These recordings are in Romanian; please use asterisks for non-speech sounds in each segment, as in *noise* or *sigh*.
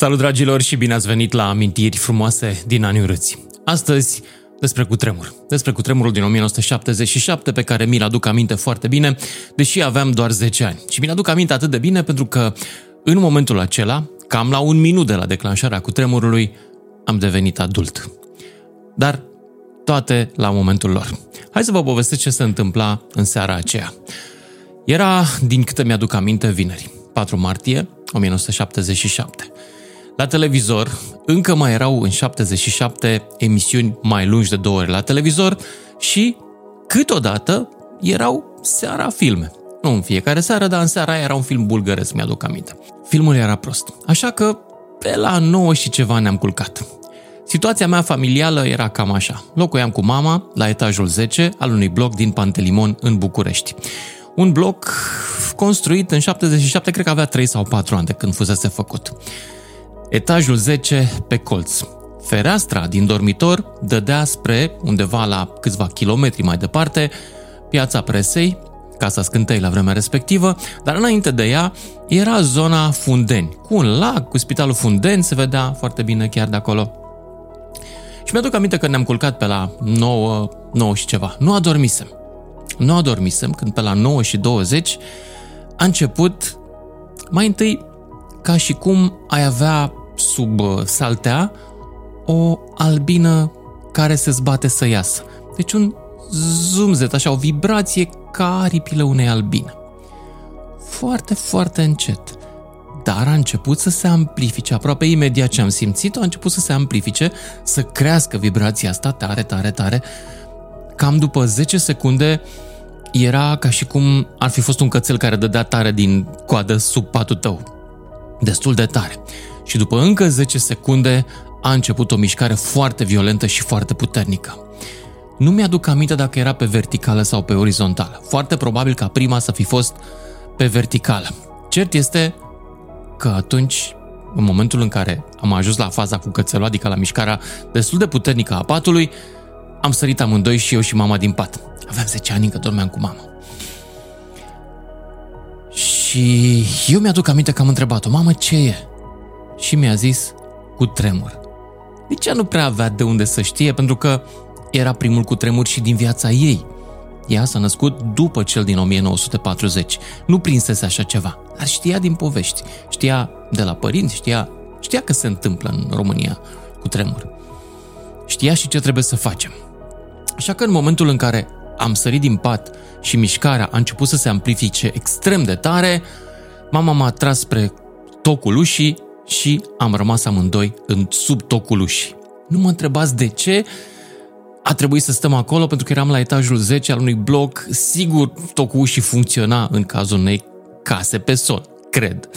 Salut dragilor și bine ați venit la amintiri frumoase din anii urâți. Astăzi despre cutremur. Despre cutremurul din 1977 pe care mi-l aduc aminte foarte bine, deși aveam doar 10 ani. Și mi-l aduc aminte atât de bine pentru că în momentul acela, cam la un minut de la declanșarea cutremurului, am devenit adult. Dar toate la momentul lor. Hai să vă povestesc ce se întâmpla în seara aceea. Era, din câte mi-aduc aminte, vineri, 4 martie 1977. La televizor, încă mai erau în 77 emisiuni mai lungi de două ore la televizor și câteodată erau seara filme. Nu în fiecare seară, dar în seara aia era un film bulgăresc, mi-aduc aminte. Filmul era prost, așa că pe la 9 și ceva ne-am culcat. Situația mea familială era cam așa. Locuiam cu mama la etajul 10 al unui bloc din Pantelimon în București. Un bloc construit în 77, cred că avea 3 sau 4 ani de când fusese făcut. Etajul 10 pe colț. Fereastra din dormitor dădea spre undeva la câțiva kilometri mai departe piața presei, casa scântei la vremea respectivă, dar înainte de ea era zona Fundeni, cu un lac, cu spitalul Fundeni, se vedea foarte bine chiar de acolo. Și mi-aduc aminte că ne-am culcat pe la 9, 9 și ceva. Nu adormisem. Nu adormisem când pe la 9 și 20 a început mai întâi ca și cum ai avea sub uh, saltea o albină care se zbate să iasă. Deci un zumzet, așa, o vibrație ca aripile unei albine. Foarte, foarte încet. Dar a început să se amplifice. Aproape imediat ce am simțit-o, a început să se amplifice, să crească vibrația asta tare, tare, tare. Cam după 10 secunde era ca și cum ar fi fost un cățel care dădea tare din coadă sub patul tău. Destul de tare și după încă 10 secunde a început o mișcare foarte violentă și foarte puternică. Nu mi-aduc aminte dacă era pe verticală sau pe orizontală. Foarte probabil ca prima să fi fost pe verticală. Cert este că atunci, în momentul în care am ajuns la faza cu cățelul, adică la mișcarea destul de puternică a patului, am sărit amândoi și eu și mama din pat. Aveam 10 ani, încă dormeam cu mama. Și eu mi-aduc aminte că am întrebat-o, mamă, ce e? și mi-a zis cu tremur. Nici ea nu prea avea de unde să știe, pentru că era primul cu tremur și din viața ei. Ea s-a născut după cel din 1940. Nu prinsese așa ceva, dar știa din povești. Știa de la părinți, știa, știa că se întâmplă în România cu tremur. Știa și ce trebuie să facem. Așa că în momentul în care am sărit din pat și mișcarea a început să se amplifice extrem de tare, mama m-a tras spre tocul ușii și am rămas amândoi în sub tocul ușii. Nu mă întrebați de ce a trebuit să stăm acolo pentru că eram la etajul 10 al unui bloc. Sigur, tocul ușii funcționa în cazul unei case pe sol, cred.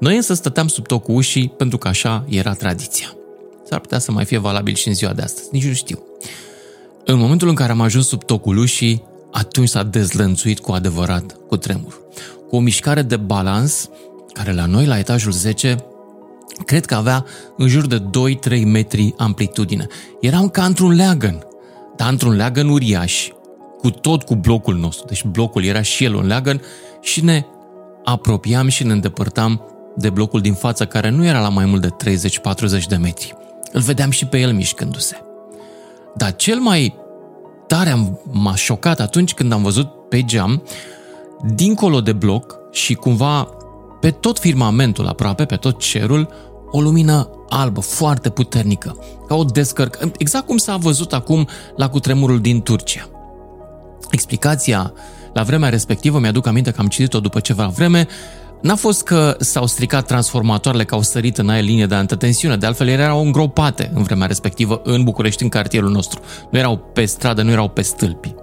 Noi însă stăteam sub tocul ușii pentru că așa era tradiția. S-ar putea să mai fie valabil și în ziua de astăzi, nici nu știu. În momentul în care am ajuns sub tocul ușii, atunci s-a dezlănțuit cu adevărat cu tremur. Cu o mișcare de balans, care la noi, la etajul 10, cred că avea în jur de 2-3 metri amplitudine. Era ca într-un leagăn, dar într-un leagăn uriaș, cu tot cu blocul nostru. Deci blocul era și el un leagăn și ne apropiam și ne îndepărtam de blocul din față, care nu era la mai mult de 30-40 de metri. Îl vedeam și pe el mișcându-se. Dar cel mai tare m-a șocat atunci când am văzut pe geam, dincolo de bloc și cumva pe tot firmamentul aproape, pe tot cerul, o lumină albă, foarte puternică, ca o descărcă, exact cum s-a văzut acum la cutremurul din Turcia. Explicația la vremea respectivă, mi-aduc aminte că am citit-o după ceva vreme, N-a fost că s-au stricat transformatoarele, că au sărit în aia linie de antetensiune, de altfel erau îngropate în vremea respectivă în București, în cartierul nostru. Nu erau pe stradă, nu erau pe stâlpi.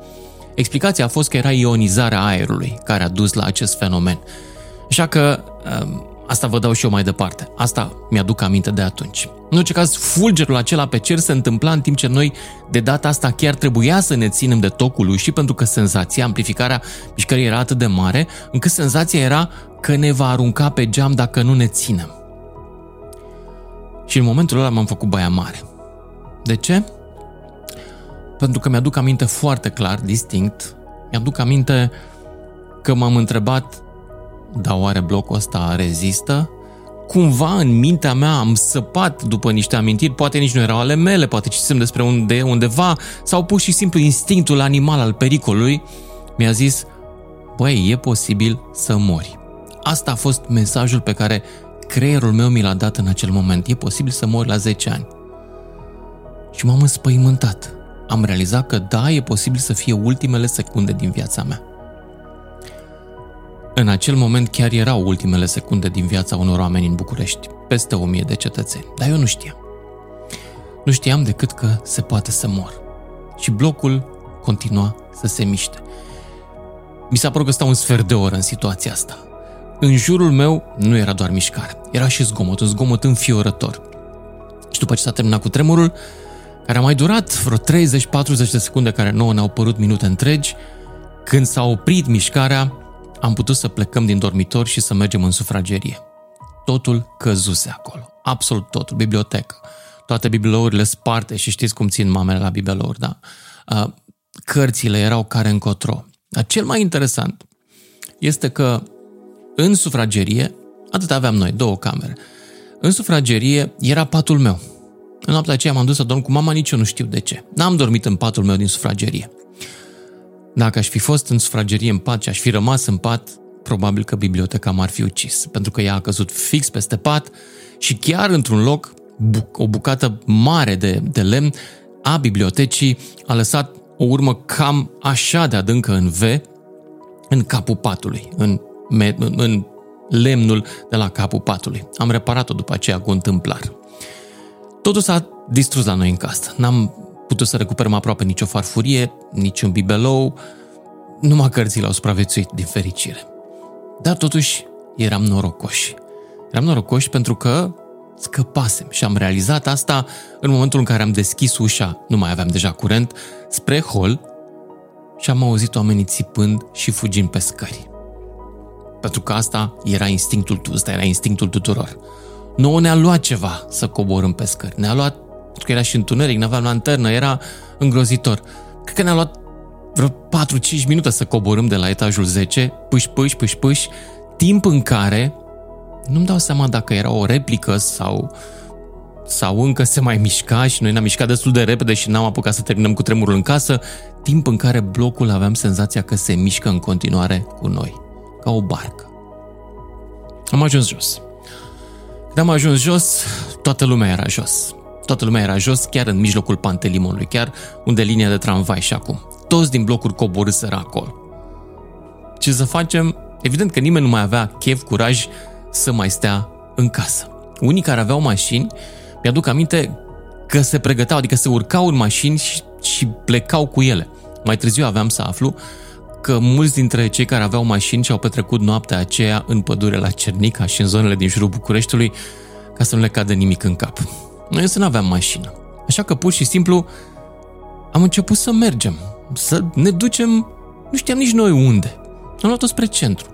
Explicația a fost că era ionizarea aerului care a dus la acest fenomen. Așa că um, asta vă dau și eu mai departe. Asta mi-aduc aminte de atunci. În orice caz, fulgerul acela pe cer se întâmpla în timp ce noi, de data asta, chiar trebuia să ne ținem de tocul ușii, pentru că senzația, amplificarea mișcării era atât de mare, încât senzația era că ne va arunca pe geam dacă nu ne ținem. Și în momentul ăla m-am făcut baia mare. De ce? Pentru că mi-aduc aminte foarte clar, distinct, mi-aduc aminte că m-am întrebat dar oare blocul ăsta rezistă? cumva în mintea mea am săpat după niște amintiri, poate nici nu erau ale mele, poate citisem despre unde, undeva, sau pur și simplu instinctul animal al pericolului mi-a zis, băi, e posibil să mori. Asta a fost mesajul pe care creierul meu mi l-a dat în acel moment. E posibil să mori la 10 ani. Și m-am înspăimântat. Am realizat că da, e posibil să fie ultimele secunde din viața mea. În acel moment chiar erau ultimele secunde din viața unor oameni în București, peste o mie de cetățeni, dar eu nu știam. Nu știam decât că se poate să mor. Și blocul continua să se miște. Mi s-a părut că stau un sfert de oră în situația asta. În jurul meu nu era doar mișcare, era și zgomot, un zgomot înfiorător. Și după ce s-a terminat cu tremurul, care a mai durat vreo 30-40 de secunde, care nouă ne-au părut minute întregi, când s-a oprit mișcarea, am putut să plecăm din dormitor și să mergem în sufragerie. Totul căzuse acolo, absolut totul, bibliotecă, toate bibelourile sparte și știți cum țin mamele la bibelouri, da? Cărțile erau care încotro. Dar cel mai interesant este că în sufragerie, atât aveam noi, două camere, în sufragerie era patul meu. În noaptea aceea m-am dus să dorm cu mama, nici eu nu știu de ce. N-am dormit în patul meu din sufragerie. Dacă aș fi fost în sufragerie în pat și aș fi rămas în pat, probabil că biblioteca m-ar fi ucis, pentru că ea a căzut fix peste pat și chiar într-un loc, o bucată mare de, de lemn a bibliotecii a lăsat o urmă cam așa de adâncă în V, în capul patului, în, în, în lemnul de la capul patului. Am reparat-o după aceea cu întâmplar. Totul s-a distrus la noi în casă. N-am putut să recuperăm aproape nicio farfurie, niciun bibelou, numai cărțile au supraviețuit din fericire. Dar totuși eram norocoși. Eram norocoși pentru că scăpasem și am realizat asta în momentul în care am deschis ușa, nu mai aveam deja curent, spre hol și am auzit oamenii țipând și fugind pe scări. Pentru că asta era instinctul, ăsta era instinctul tuturor. Nouă ne-a luat ceva să coborâm pe scări. Ne-a luat, pentru că era și întuneric, nu aveam lanternă, era îngrozitor. Cred că ne-a luat vreo 4-5 minute să coborâm de la etajul 10, pâși, pâși, pâși, pâși, timp în care nu-mi dau seama dacă era o replică sau sau încă se mai mișca și noi ne-am mișcat destul de repede și n-am apucat să terminăm cu tremurul în casă, timp în care blocul aveam senzația că se mișcă în continuare cu noi, ca o barcă. Am ajuns jos. Când am ajuns jos, toată lumea era jos. Toată lumea era jos, chiar în mijlocul Pantelimonului, chiar unde linia de tramvai și acum. Toți din blocuri coborâsără acolo. Ce să facem? Evident că nimeni nu mai avea chef, curaj să mai stea în casă. Unii care aveau mașini, mi-aduc aminte că se pregăteau, adică se urcau în mașini și, și plecau cu ele. Mai târziu aveam să aflu că mulți dintre cei care aveau mașini și-au petrecut noaptea aceea în pădure la Cernica și în zonele din jurul Bucureștiului ca să nu le cadă nimic în cap. Noi însă nu aveam mașină. Așa că pur și simplu am început să mergem, să ne ducem, nu știam nici noi unde. Am luat-o spre centru.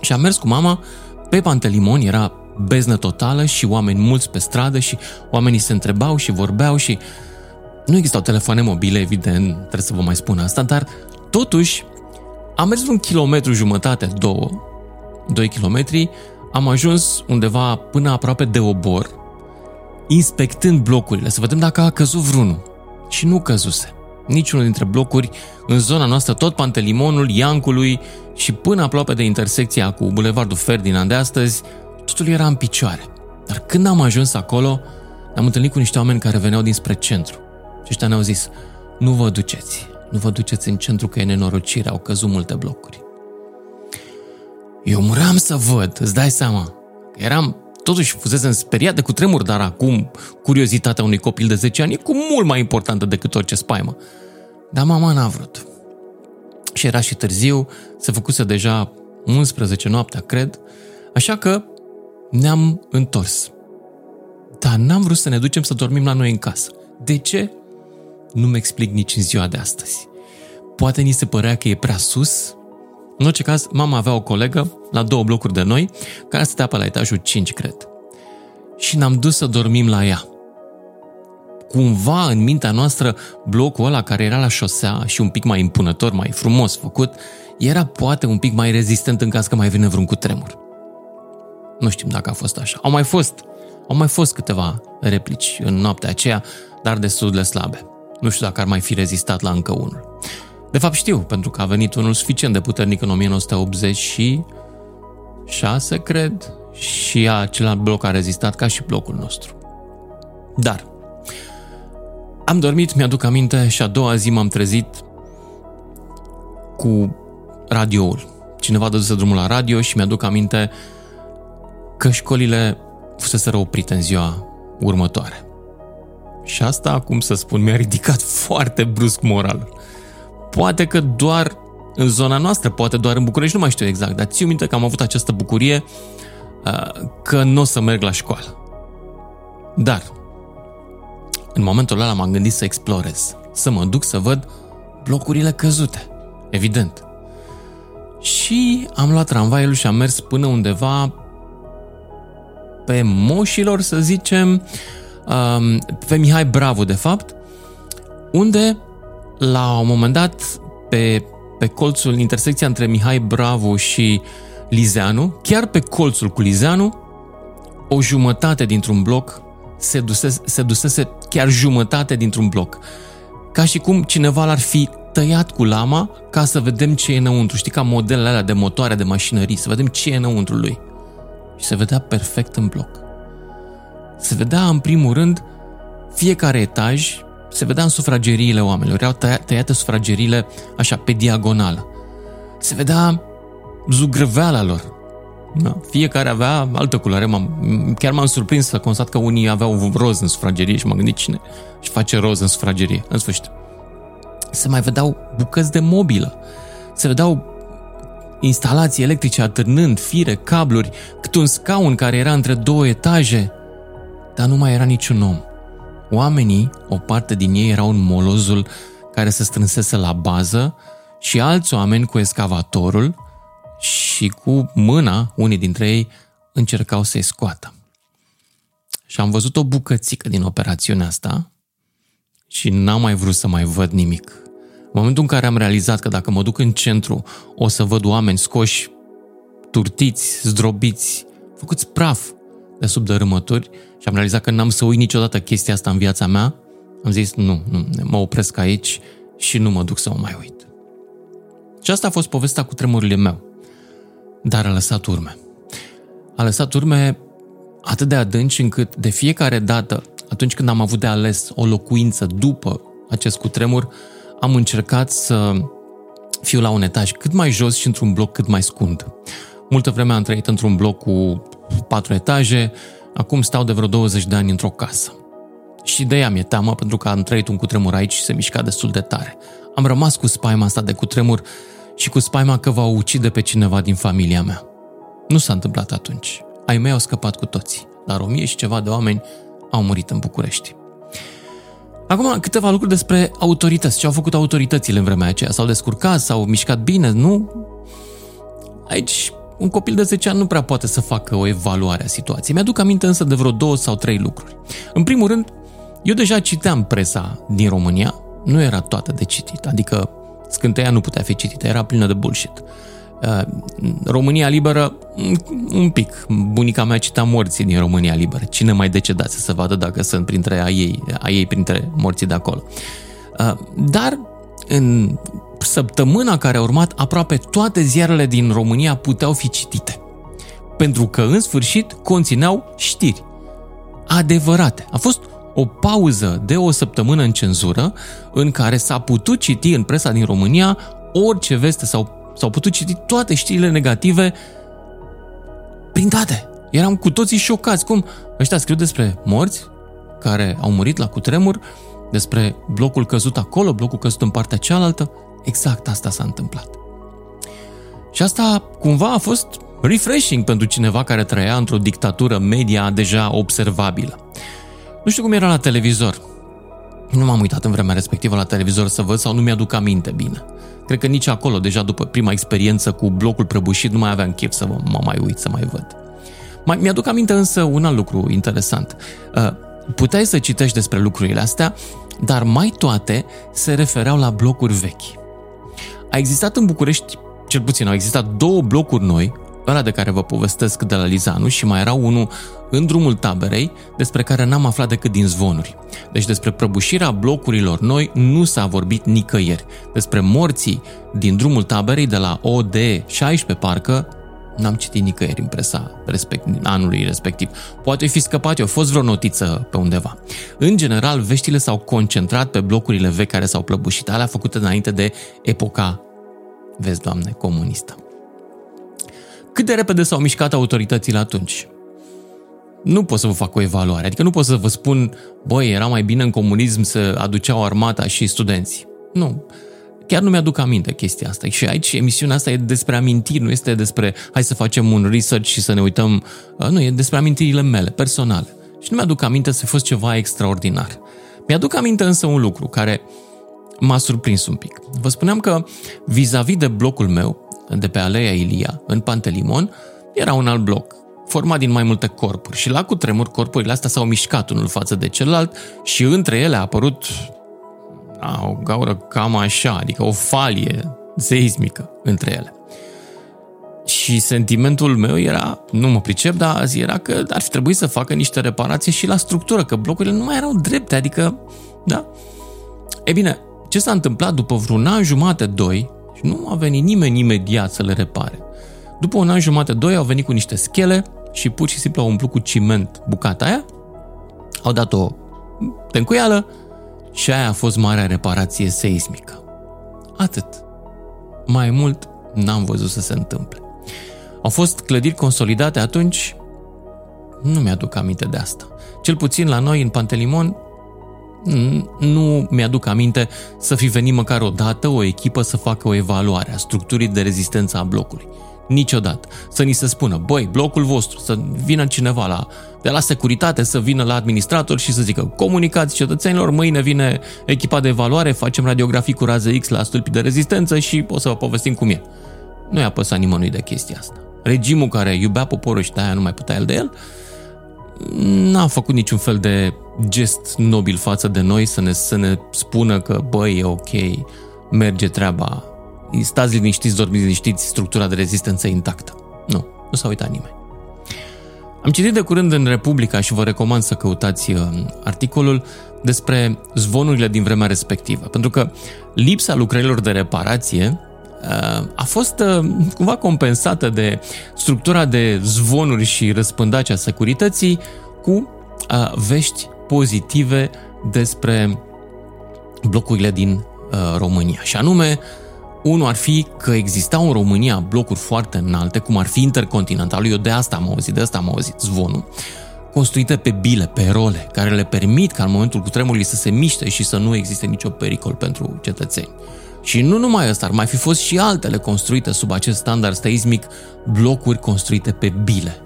Și am mers cu mama pe Pantelimon, era beznă totală și oameni mulți pe stradă și oamenii se întrebau și vorbeau și nu existau telefoane mobile, evident, trebuie să vă mai spun asta, dar totuși am mers un kilometru jumătate, două, doi kilometri, am ajuns undeva până aproape de obor, inspectând blocurile, să vedem dacă a căzut vreunul. Și nu căzuse. Niciunul dintre blocuri în zona noastră, tot Pantelimonul, Iancului și până aproape de intersecția cu Bulevardul Ferdinand de astăzi, totul era în picioare. Dar când am ajuns acolo, ne-am întâlnit cu niște oameni care veneau dinspre centru. Și ăștia ne-au zis, nu vă duceți, nu vă duceți în centru că e nenorocire, au căzut multe blocuri. Eu muram să văd, îți dai seama. Eram, totuși fusesem speriat de cutremur, dar acum curiozitatea unui copil de 10 ani e cu mult mai importantă decât orice spaimă. Dar mama n-a vrut. Și era și târziu, se făcuse deja 11 noaptea, cred, așa că ne-am întors. Dar n-am vrut să ne ducem să dormim la noi în casă. De ce? Nu-mi explic nici în ziua de astăzi. Poate ni se părea că e prea sus. În orice caz, mama avea o colegă la două blocuri de noi, care stătea pe la etajul 5, cred. Și ne-am dus să dormim la ea. Cumva, în mintea noastră, blocul ăla care era la șosea și un pic mai impunător, mai frumos făcut, era poate un pic mai rezistent în caz că mai vine vreun cutremur. Nu știm dacă a fost așa. Au mai fost, au mai fost câteva replici în noaptea aceea, dar destul de slabe. Nu știu dacă ar mai fi rezistat la încă unul. De fapt știu, pentru că a venit unul suficient de puternic în 1986, cred, și acela bloc a rezistat ca și blocul nostru. Dar am dormit, mi-aduc aminte, și a doua zi m-am trezit cu radioul. Cineva dăduse drumul la radio și mi-aduc aminte că școlile fuseseră oprite în ziua următoare. Și asta, cum să spun, mi-a ridicat *laughs* foarte brusc moral. Poate că doar în zona noastră, poate doar în București, nu mai știu exact, dar țiu minte că am avut această bucurie uh, că nu o să merg la școală. Dar, în momentul ăla m-am gândit să explorez, să mă duc să văd blocurile căzute, evident. Și am luat tramvaiul și am mers până undeva pe moșilor, să zicem, um, pe Mihai Bravo, de fapt, unde la un moment dat, pe, pe colțul, intersecția între Mihai Bravo și Lizeanu, chiar pe colțul cu Lizeanu, o jumătate dintr-un bloc se dusese, se dusese chiar jumătate dintr-un bloc. Ca și cum cineva l-ar fi tăiat cu lama ca să vedem ce e înăuntru. Știi, ca modelele alea de motoare de mașinării, să vedem ce e înăuntru lui. Și se vedea perfect în bloc. Se vedea, în primul rând, fiecare etaj, se vedea în sufrageriile oamenilor. Erau tăiate sufrageriile așa, pe diagonală. Se vedea zugrăveala lor. Da? Fiecare avea altă culoare. M-am, chiar m-am surprins să constat că unii aveau roz în sufragerie și m-am gândit cine și face roz în sufragerie. În sfârșit. Se mai vedeau bucăți de mobilă. Se vedeau instalații electrice atârnând, fire, cabluri, cât un scaun care era între două etaje. Dar nu mai era niciun om. Oamenii, o parte din ei erau în molozul care se strânsese la bază și alți oameni cu excavatorul și cu mâna, unii dintre ei, încercau să-i scoată. Și am văzut o bucățică din operațiunea asta și n-am mai vrut să mai văd nimic. În momentul în care am realizat că dacă mă duc în centru, o să văd oameni scoși, turtiți, zdrobiți, făcuți praf de sub dărâmături și am realizat că n-am să uit niciodată chestia asta în viața mea, am zis nu, nu, mă opresc aici și nu mă duc să o mai uit. Și asta a fost povestea cu tremurile meu. Dar a lăsat urme. A lăsat urme atât de adânci încât de fiecare dată, atunci când am avut de ales o locuință după acest cutremur, am încercat să fiu la un etaj cât mai jos și într-un bloc cât mai scund. Multă vreme am trăit într-un bloc cu patru etaje, acum stau de vreo 20 de ani într-o casă. Și de ea mi-e teamă pentru că am trăit un cutremur aici și se mișca destul de tare. Am rămas cu spaima asta de cutremur și cu spaima că va ucide pe cineva din familia mea. Nu s-a întâmplat atunci. Ai mei au scăpat cu toții, dar o mie și ceva de oameni au murit în București. Acum, câteva lucruri despre autorități. Ce au făcut autoritățile în vremea aceea? S-au descurcat? S-au mișcat bine? Nu? Aici, un copil de 10 ani nu prea poate să facă o evaluare a situației. Mi-aduc aminte însă de vreo două sau trei lucruri. În primul rând, eu deja citeam presa din România, nu era toată de citit, adică scânteia nu putea fi citită, era plină de bullshit. Uh, România Liberă, un pic. Bunica mea cita morții din România Liberă. Cine mai decedase să vadă dacă sunt printre a ei, a ei printre morții de acolo. Uh, dar în săptămâna care a urmat, aproape toate ziarele din România puteau fi citite. Pentru că, în sfârșit, conțineau știri adevărate. A fost o pauză de o săptămână în cenzură în care s-a putut citi în presa din România orice veste sau s-au putut citi toate știrile negative printate. Eram cu toții șocați. Cum? Ăștia scriu despre morți care au murit la cutremur, despre blocul căzut acolo, blocul căzut în partea cealaltă. Exact asta s-a întâmplat. Și asta cumva a fost refreshing pentru cineva care trăia într-o dictatură media deja observabilă. Nu știu cum era la televizor. Nu m-am uitat în vremea respectivă la televizor să văd sau nu mi-aduc aminte bine. Cred că nici acolo, deja după prima experiență cu blocul prăbușit, nu mai aveam chef să mă mai uit, să mai văd. Mai, mi-aduc aminte însă un alt lucru interesant. Uh, puteai să citești despre lucrurile astea, dar mai toate se refereau la blocuri vechi. A existat în București, cel puțin au existat două blocuri noi, ăla de care vă povestesc de la Lizanu și mai era unul în drumul taberei despre care n-am aflat decât din zvonuri. Deci despre prăbușirea blocurilor noi nu s-a vorbit nicăieri. Despre morții din drumul taberei de la OD16 parcă N-am citit nicăieri în presa respect, anului respectiv. Poate fi scăpat, a fost vreo notiță pe undeva. În general, veștile s-au concentrat pe blocurile vechi care s-au plăbușit, alea făcute înainte de epoca, vezi, doamne, comunistă. Cât de repede s-au mișcat autoritățile atunci? Nu pot să vă fac o evaluare, adică nu pot să vă spun, băi, era mai bine în comunism să aduceau armata și studenții. Nu. Chiar nu mi-aduc aminte chestia asta. Și aici emisiunea asta e despre amintiri, nu este despre hai să facem un research și să ne uităm. Uh, nu, e despre amintirile mele, personale. Și nu mi-aduc aminte să fi fost ceva extraordinar. Mi-aduc aminte însă un lucru care m-a surprins un pic. Vă spuneam că vis-a-vis de blocul meu, de pe Aleea Ilia, în Pantelimon, era un alt bloc, format din mai multe corpuri și la cutremur corpurile astea s-au mișcat unul față de celălalt și între ele a apărut a, o gaură cam așa, adică o falie seismică între ele. Și sentimentul meu era, nu mă pricep, dar azi era că ar fi trebuit să facă niște reparații și la structură, că blocurile nu mai erau drepte, adică, da? E bine, ce s-a întâmplat după vreun an jumate, doi, și nu a venit nimeni imediat să le repare. După un an jumate, doi, au venit cu niște schele și pur și simplu au umplut cu ciment bucata aia, au dat o tencuială și aia a fost marea reparație seismică. Atât. Mai mult n-am văzut să se întâmple. Au fost clădiri consolidate atunci? Nu mi-aduc aminte de asta. Cel puțin la noi în Pantelimon nu mi-aduc aminte să fi venit măcar o dată o echipă să facă o evaluare a structurii de rezistență a blocului. Niciodată. Să ni se spună, băi, blocul vostru, să vină cineva la, de la securitate, să vină la administrator și să zică, comunicați cetățenilor, mâine vine echipa de evaluare, facem radiografii cu rază X la stâlpi de rezistență și o să vă povestim cum e. Nu i-a păsat nimănui de chestia asta. Regimul care iubea poporul și de-aia nu mai putea el de el, n-a făcut niciun fel de gest nobil față de noi să ne, să ne spună că, băi, e ok, merge treaba, stați liniștiți, dormiți liniștiți, structura de rezistență intactă. Nu, nu s-a uitat nimeni. Am citit de curând în Republica și vă recomand să căutați uh, articolul despre zvonurile din vremea respectivă, pentru că lipsa lucrărilor de reparație uh, a fost uh, cumva compensată de structura de zvonuri și răspândacea securității cu vești pozitive despre blocurile din România. Și anume, unul ar fi că exista în România blocuri foarte înalte, cum ar fi Intercontinentalul, eu de asta am auzit, de asta am auzit zvonul, construite pe bile, pe role, care le permit ca în momentul cu tremurului să se miște și să nu existe nicio pericol pentru cetățeni. Și nu numai ăsta, ar mai fi fost și altele construite sub acest standard seismic, blocuri construite pe bile.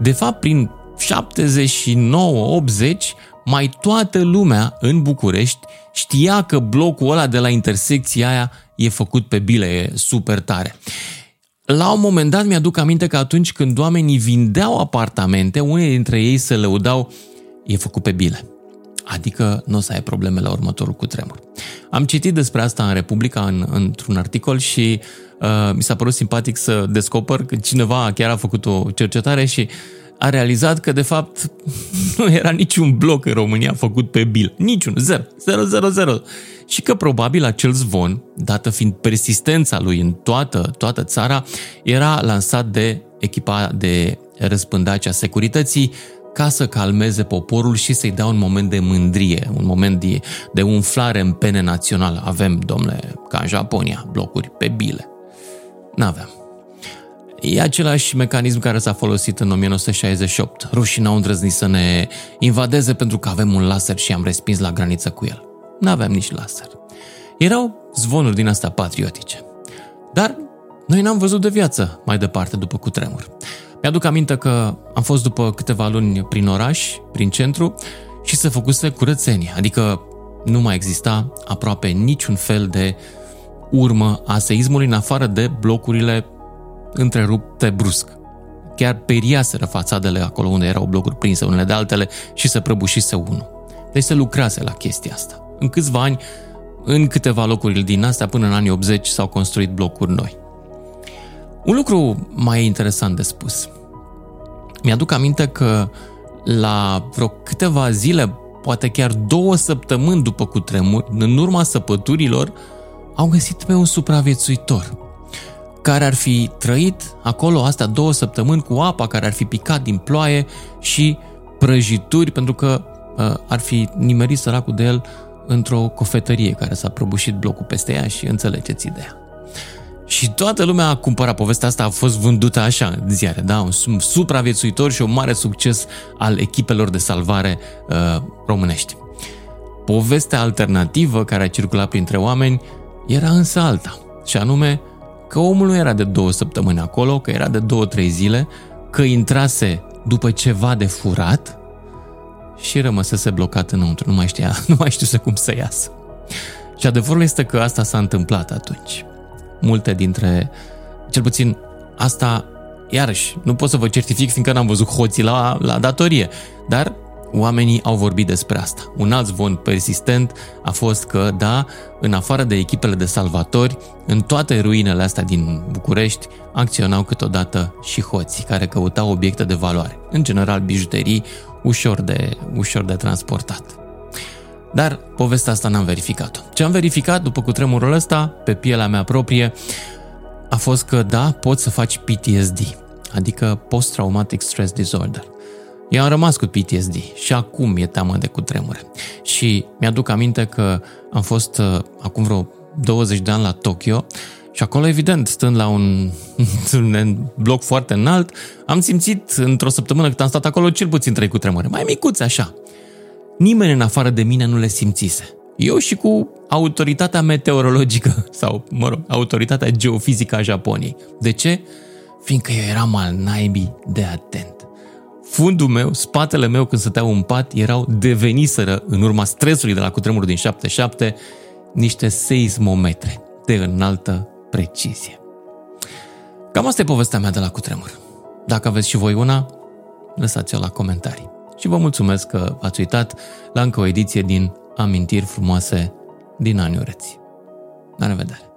De fapt, prin 79-80, mai toată lumea în București știa că blocul ăla de la intersecția aia e făcut pe bile, e super tare. La un moment dat mi-aduc aminte că atunci când oamenii vindeau apartamente, unii dintre ei se lăudau, e făcut pe bile. Adică nu o să ai probleme la următorul cu tremur. Am citit despre asta în Republica în, într-un articol și uh, mi s-a părut simpatic să descoper că cineva chiar a făcut o cercetare și a realizat că de fapt *laughs* nu era niciun bloc în România făcut pe bil. Niciun, zero, zero, zero, zero și că probabil acel zvon, dată fiind persistența lui în toată, toată țara, era lansat de echipa de răspândace a securității ca să calmeze poporul și să-i dea un moment de mândrie, un moment de, de umflare în pene națională. Avem, domnule, ca în Japonia, blocuri pe bile. N-aveam. E același mecanism care s-a folosit în 1968. Rușii n-au îndrăznit să ne invadeze pentru că avem un laser și am respins la graniță cu el. N-aveam nici laser. Erau zvonuri din astea patriotice. Dar noi n-am văzut de viață mai departe după cutremur. Mi-aduc aminte că am fost după câteva luni prin oraș, prin centru, și se făcuse curățenie, adică nu mai exista aproape niciun fel de urmă a seismului în afară de blocurile întrerupte brusc. Chiar periaseră fațadele acolo unde erau blocuri prinse unele de altele și se prăbușise unul. Deci se lucrase la chestia asta. În câțiva ani, în câteva locuri din astea, până în anii 80, s-au construit blocuri noi. Un lucru mai interesant de spus. Mi-aduc aminte că la vreo câteva zile, poate chiar două săptămâni după cutremur, în urma săpăturilor, au găsit pe un supraviețuitor care ar fi trăit acolo astea două săptămâni cu apa care ar fi picat din ploaie și prăjituri pentru că uh, ar fi nimerit săracul de el într-o cofetărie care s-a prăbușit blocul peste ea și înțelegeți ideea. Și toată lumea a cumpărat povestea asta, a fost vândută așa în ziare, da? Un supraviețuitor și un mare succes al echipelor de salvare uh, românești. Povestea alternativă care a circulat printre oameni era însă alta, și anume că omul nu era de două săptămâni acolo, că era de două-trei zile, că intrase după ceva de furat și rămăsese blocat înăuntru, nu mai știa, *laughs* nu mai știu să cum să iasă. Și adevărul este că asta s-a întâmplat atunci. Multe dintre, cel puțin asta, iarăși, nu pot să vă certific fiindcă n-am văzut hoții la, la datorie, dar oamenii au vorbit despre asta. Un alt zvon persistent a fost că, da, în afară de echipele de salvatori, în toate ruinele astea din București acționau câteodată și hoții care căutau obiecte de valoare, în general bijuterii ușor de, ușor de transportat. Dar povestea asta n-am verificat-o. Ce am verificat după cutremurul ăsta, pe pielea mea proprie, a fost că da, poți să faci PTSD, adică Post-Traumatic Stress Disorder. Eu am rămas cu PTSD și acum e teamă de cutremure. Și mi-aduc aminte că am fost uh, acum vreo 20 de ani la Tokyo și acolo, evident, stând la un, *laughs* un bloc foarte înalt, am simțit într-o săptămână cât am stat acolo cel puțin trei cutremure, mai micuți așa. Nimeni în afară de mine nu le simțise. Eu și cu autoritatea meteorologică *laughs* sau, mă rog, autoritatea geofizică a Japoniei. De ce? Fiindcă eu eram al naibii de atent fundul meu, spatele meu când stăteau în pat erau deveniseră în urma stresului de la cutremurul din 77 niște seismometre de înaltă precizie. Cam asta e povestea mea de la cutremur. Dacă aveți și voi una, lăsați-o la comentarii. Și vă mulțumesc că ați uitat la încă o ediție din Amintiri frumoase din anii ureți. La revedere!